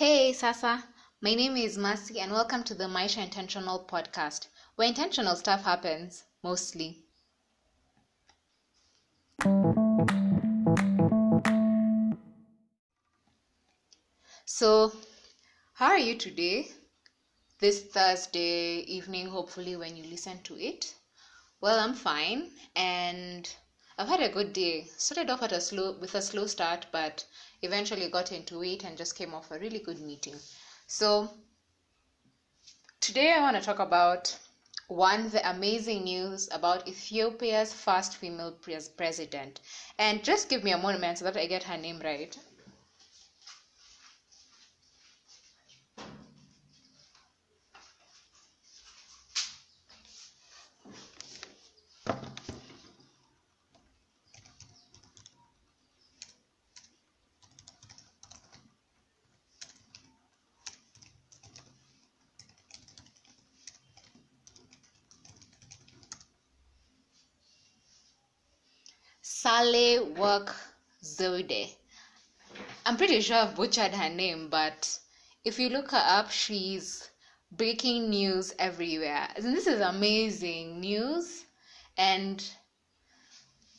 Hey, Sasa. My name is Mercy, and welcome to the Maisha Intentional podcast, where intentional stuff happens, mostly. So, how are you today? This Thursday evening, hopefully, when you listen to it. Well, I'm fine, and I've had a good day. Started off at a slow with a slow start, but eventually got into it and just came off a really good meeting. So today I want to talk about one the amazing news about Ethiopia's first female pres- president. And just give me a moment so that I get her name right. Sale Work Zewde. I'm pretty sure I've butchered her name, but if you look her up, she's breaking news everywhere. And this is amazing news. And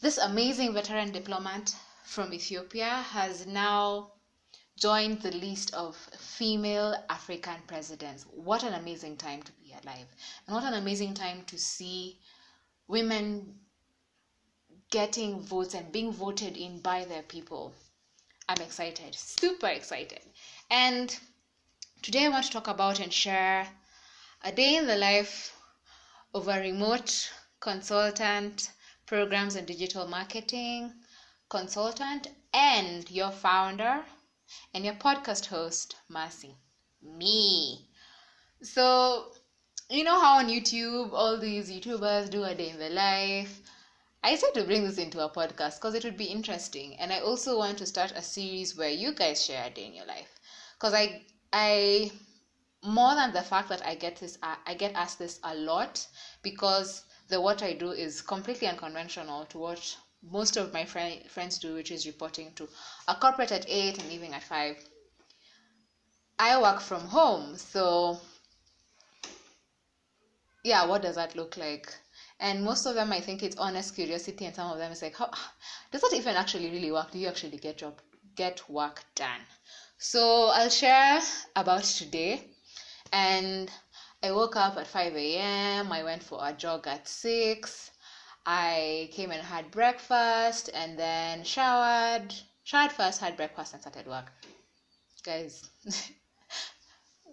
this amazing veteran diplomat from Ethiopia has now joined the list of female African presidents. What an amazing time to be alive. And what an amazing time to see women getting votes and being voted in by their people. I'm excited, super excited. And today I want to talk about and share a day in the life of a remote consultant, programs and digital marketing consultant, and your founder and your podcast host, Mercy. Me. So, you know how on YouTube all these YouTubers do a day in the life I said to bring this into a podcast because it would be interesting, and I also want to start a series where you guys share a day in your life. Because I, I, more than the fact that I get this, I get asked this a lot because the what I do is completely unconventional to what most of my friend, friends do, which is reporting to a corporate at eight and leaving at five. I work from home, so yeah, what does that look like? And most of them i think it's honest curiosity and some of them is like how does that even actually really work? Do you actually get job get work done? So i'll share about today. And i woke up at 5 a.m i went for a jog at 6 i came and had breakfast and then showered showered first had breakfast and started work. Guys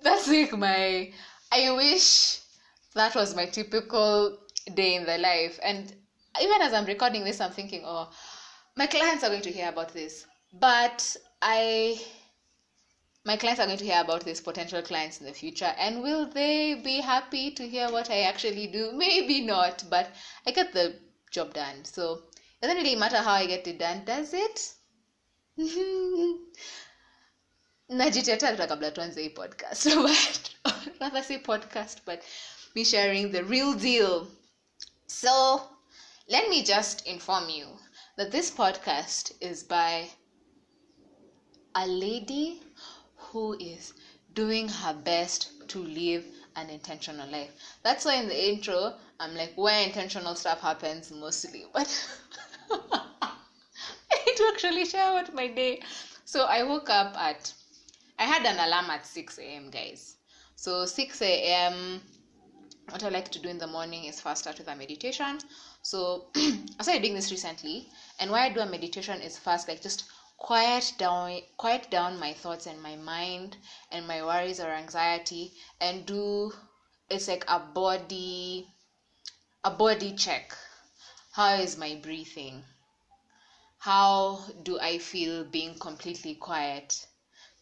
that's like my i wish that was my typical day in their life. And even as I'm recording this, I'm thinking, oh, my clients are going to hear about this. But I my clients are going to hear about these potential clients in the future. And will they be happy to hear what i actually do? Maybe not but i get the job done. So it doesn't really matter how i get it done does it? Najitetea kabla tuanze hii podcast but rather say podcast but me sharing the real deal so, let me just inform you that this podcast is by a lady who is doing her best to live an intentional life. That's why in the intro, I'm like, where intentional stuff happens mostly. But I need to actually share what my day. So I woke up at, I had an alarm at 6 a.m., guys. So 6 a.m., what I like to do in the morning is first start with a meditation. So I started doing this recently, and why I do a meditation is first like just quiet down quiet down my thoughts and my mind and my worries or anxiety and do it's like a body a body check. How is my breathing? How do i feel being completely quiet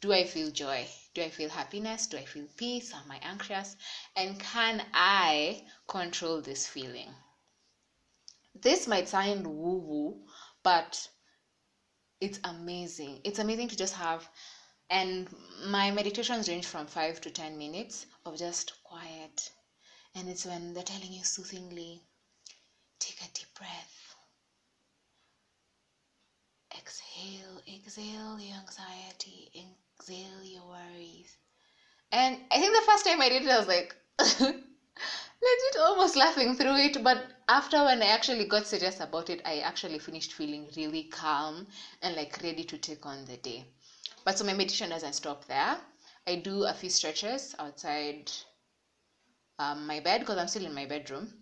do i feel joy do I feel happiness? Do I feel peace? Am I anxious? And can I control this feeling? This might sound woo woo, but it's amazing. It's amazing to just have, and my meditations range from five to 10 minutes of just quiet. And it's when they're telling you soothingly, take a deep breath. Exhale, exhale your anxiety, exhale your worries And I think the first time I did it, I was like, legit almost laughing through it. But after when I actually got serious about it, I actually finished feeling really calm and like ready to take on the day. But so my meditation doesn't stop there. I do a few stretches outside um, my bed because I'm still in my bedroom.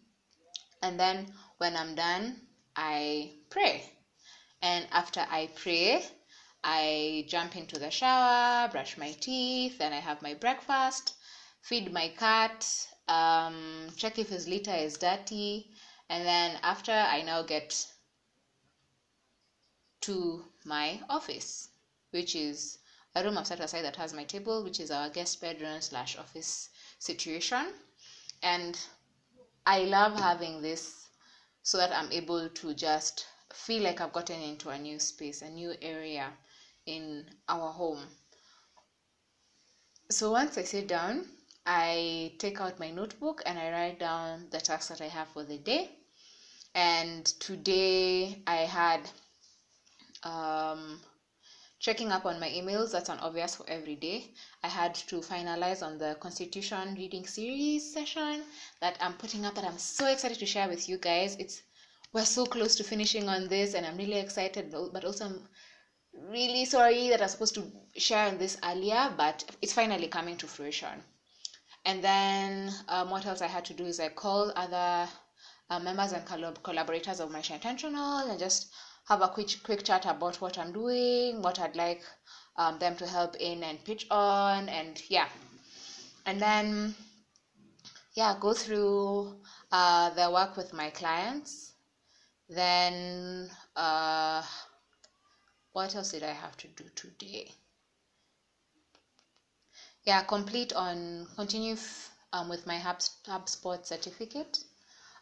And then when I'm done, I pray. And after I pray, I jump into the shower, brush my teeth, then I have my breakfast, feed my cat, um, check if his litter is dirty, and then after I now get to my office, which is a room I've set aside that has my table, which is our guest bedroom slash office situation. And I love having this so that I'm able to just feel like I've gotten into a new space, a new area in our home. So once I sit down, I take out my notebook and I write down the tasks that I have for the day. And today I had um, checking up on my emails. That's an obvious for every day. I had to finalize on the Constitution reading series session that I'm putting up that I'm so excited to share with you guys. It's we're so close to finishing on this and I'm really excited, but also I'm really sorry that I was supposed to share on this earlier, but it's finally coming to fruition. And then um, what else I had to do is I call other uh, members and collab- collaborators of my Intentional and just have a quick quick chat about what I'm doing, what I'd like um, them to help in and pitch on, and yeah, and then yeah, go through uh, the work with my clients. Then uh, what else did I have to do today? Yeah, complete on continue um, with my Hub, HubSpot certificate.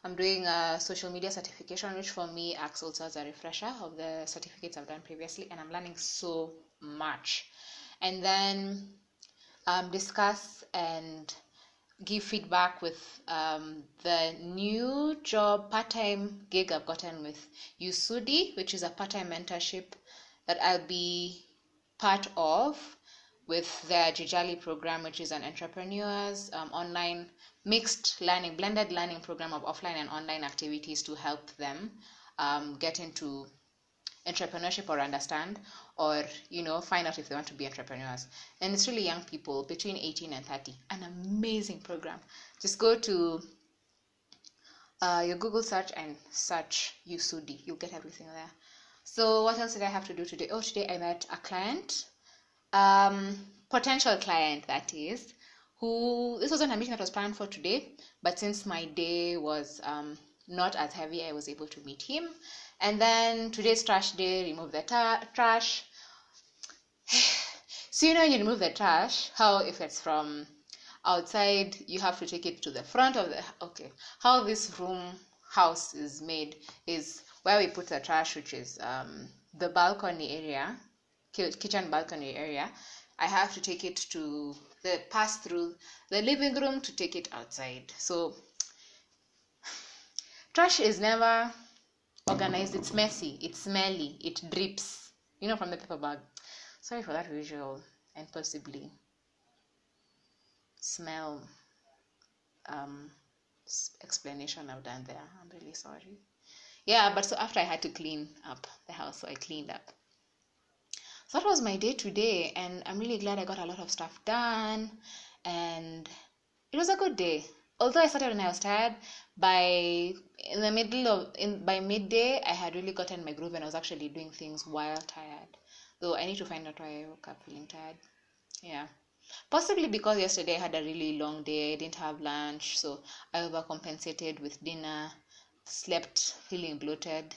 I'm doing a social media certification, which for me acts also as a refresher of the certificates I've done previously, and I'm learning so much. And then um, discuss and give feedback with um, the new job part time gig I've gotten with Usudi, which is a part time mentorship that I'll be part of with the Jijali program, which is an entrepreneurs um, online mixed learning, blended learning program of offline and online activities to help them um, get into entrepreneurship or understand or you know find out if they want to be entrepreneurs. And it's really young people between 18 and 30 an amazing program. Just go to uh, your google search and search usudi you'll get everything there so what else did I have to do today? Oh, today I met a client, um, potential client that is, who this wasn't a meeting that was planned for today, but since my day was um, not as heavy, I was able to meet him. And then today's trash day, remove the ta- trash. so you know you remove the trash, how if it's from outside, you have to take it to the front of the okay. How this room house is made is where we put the trash, which is um, the balcony area, kitchen balcony area. I have to take it to the pass through the living room to take it outside. So trash is never organized. It's messy. It's smelly. It drips. You know, from the paper bag. Sorry for that visual and possibly smell um, explanation I've done there. I'm really sorry yeah but so after i had to clean up the house so i cleaned up. So that was my day today and i'm really glad i got a lot of stuff done and it was a good day. Although i started when i was tired by in the middle of in by midday i had really gotten my groove and i was actually doing things while tired. Though i need to find out why i woke up feeling tired. Yeah. Possibly because yesterday i had a really long day i didn't have lunch so i overcompensated with dinner slept feeling bloated.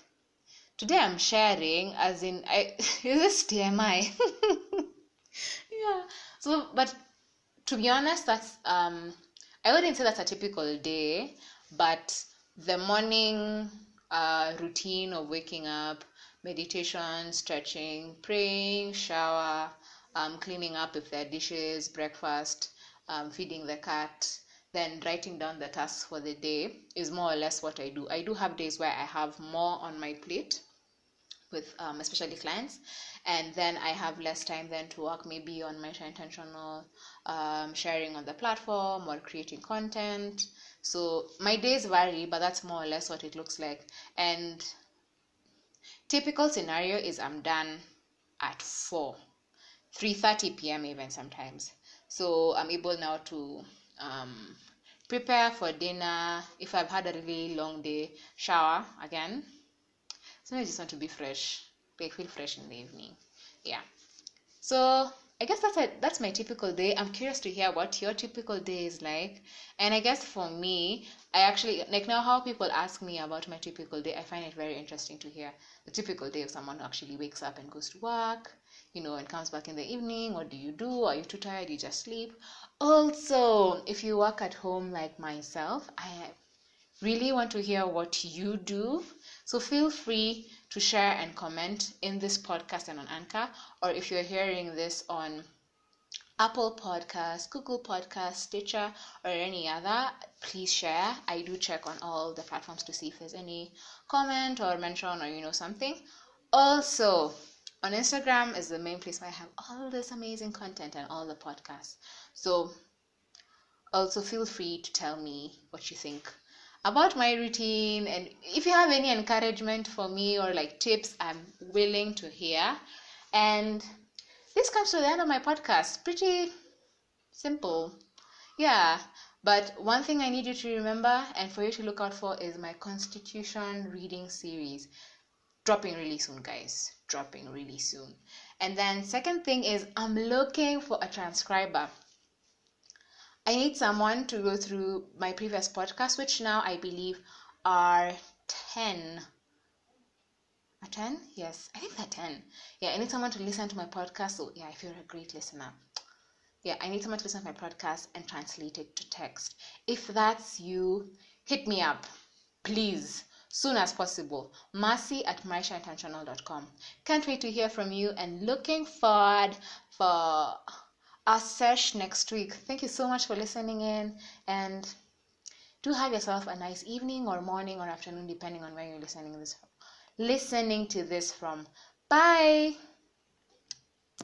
Today I'm sharing as in I is this TMI? yeah. So but to be honest that's um I wouldn't say that's a typical day, but the morning uh, routine of waking up, meditation, stretching, praying, shower, um, cleaning up if there are dishes, breakfast, um, feeding the cat, then writing down the tasks for the day is more or less what I do. I do have days where I have more on my plate, with um, especially clients and then i have less time then to work maybe on my intentional um, sharing on the platform or creating content. So my days vary but that's more or less what it looks like. And typical scenario is i'm done at 4 3.30 p.m even sometimes. So i'm able now to um, prepare for dinner. If i've had a really long day shower again. So i just want to be fresh. Like feel fresh in the evening. Yeah. So i guess that's it that's my typical day. I'm curious to hear what your typical day is like. And i guess for me i actually like now how people ask me about my typical day i find it very interesting to hear the typical day of someone who actually wakes up and goes to work you know and comes back in the evening what do you do are you too tired you just sleep also if you work at home like myself i really want to hear what you do so feel free to share and comment in this podcast and on anchor or if you're hearing this on Apple Podcast, Google Podcast, Stitcher, or any other, please share. I do check on all the platforms to see if there's any comment or mention or you know something. Also, on Instagram is the main place where I have all this amazing content and all the podcasts. So also feel free to tell me what you think about my routine and if you have any encouragement for me or like tips, I'm willing to hear. And this comes to the end of my podcast. Pretty simple. Yeah. But one thing I need you to remember and for you to look out for is my Constitution reading series dropping really soon guys. Dropping really soon. And then second thing is i'm looking for a transcriber. I need someone to go through my previous podcast which now i believe are 10 are 10 yes i think they're 10 yeah i need someone to listen to my podcast. So yeah if you're a great listener. Yeah i need someone to listen to my podcast and translate it to text. If that's you hit me up please soon as possible. Mercy at maishaintentional.com. Can't wait to hear from you and looking forward for our sesh next week. Thank you so much for listening in and do have yourself a nice evening or morning or afternoon depending on where you're listening this listening to this from. Bye.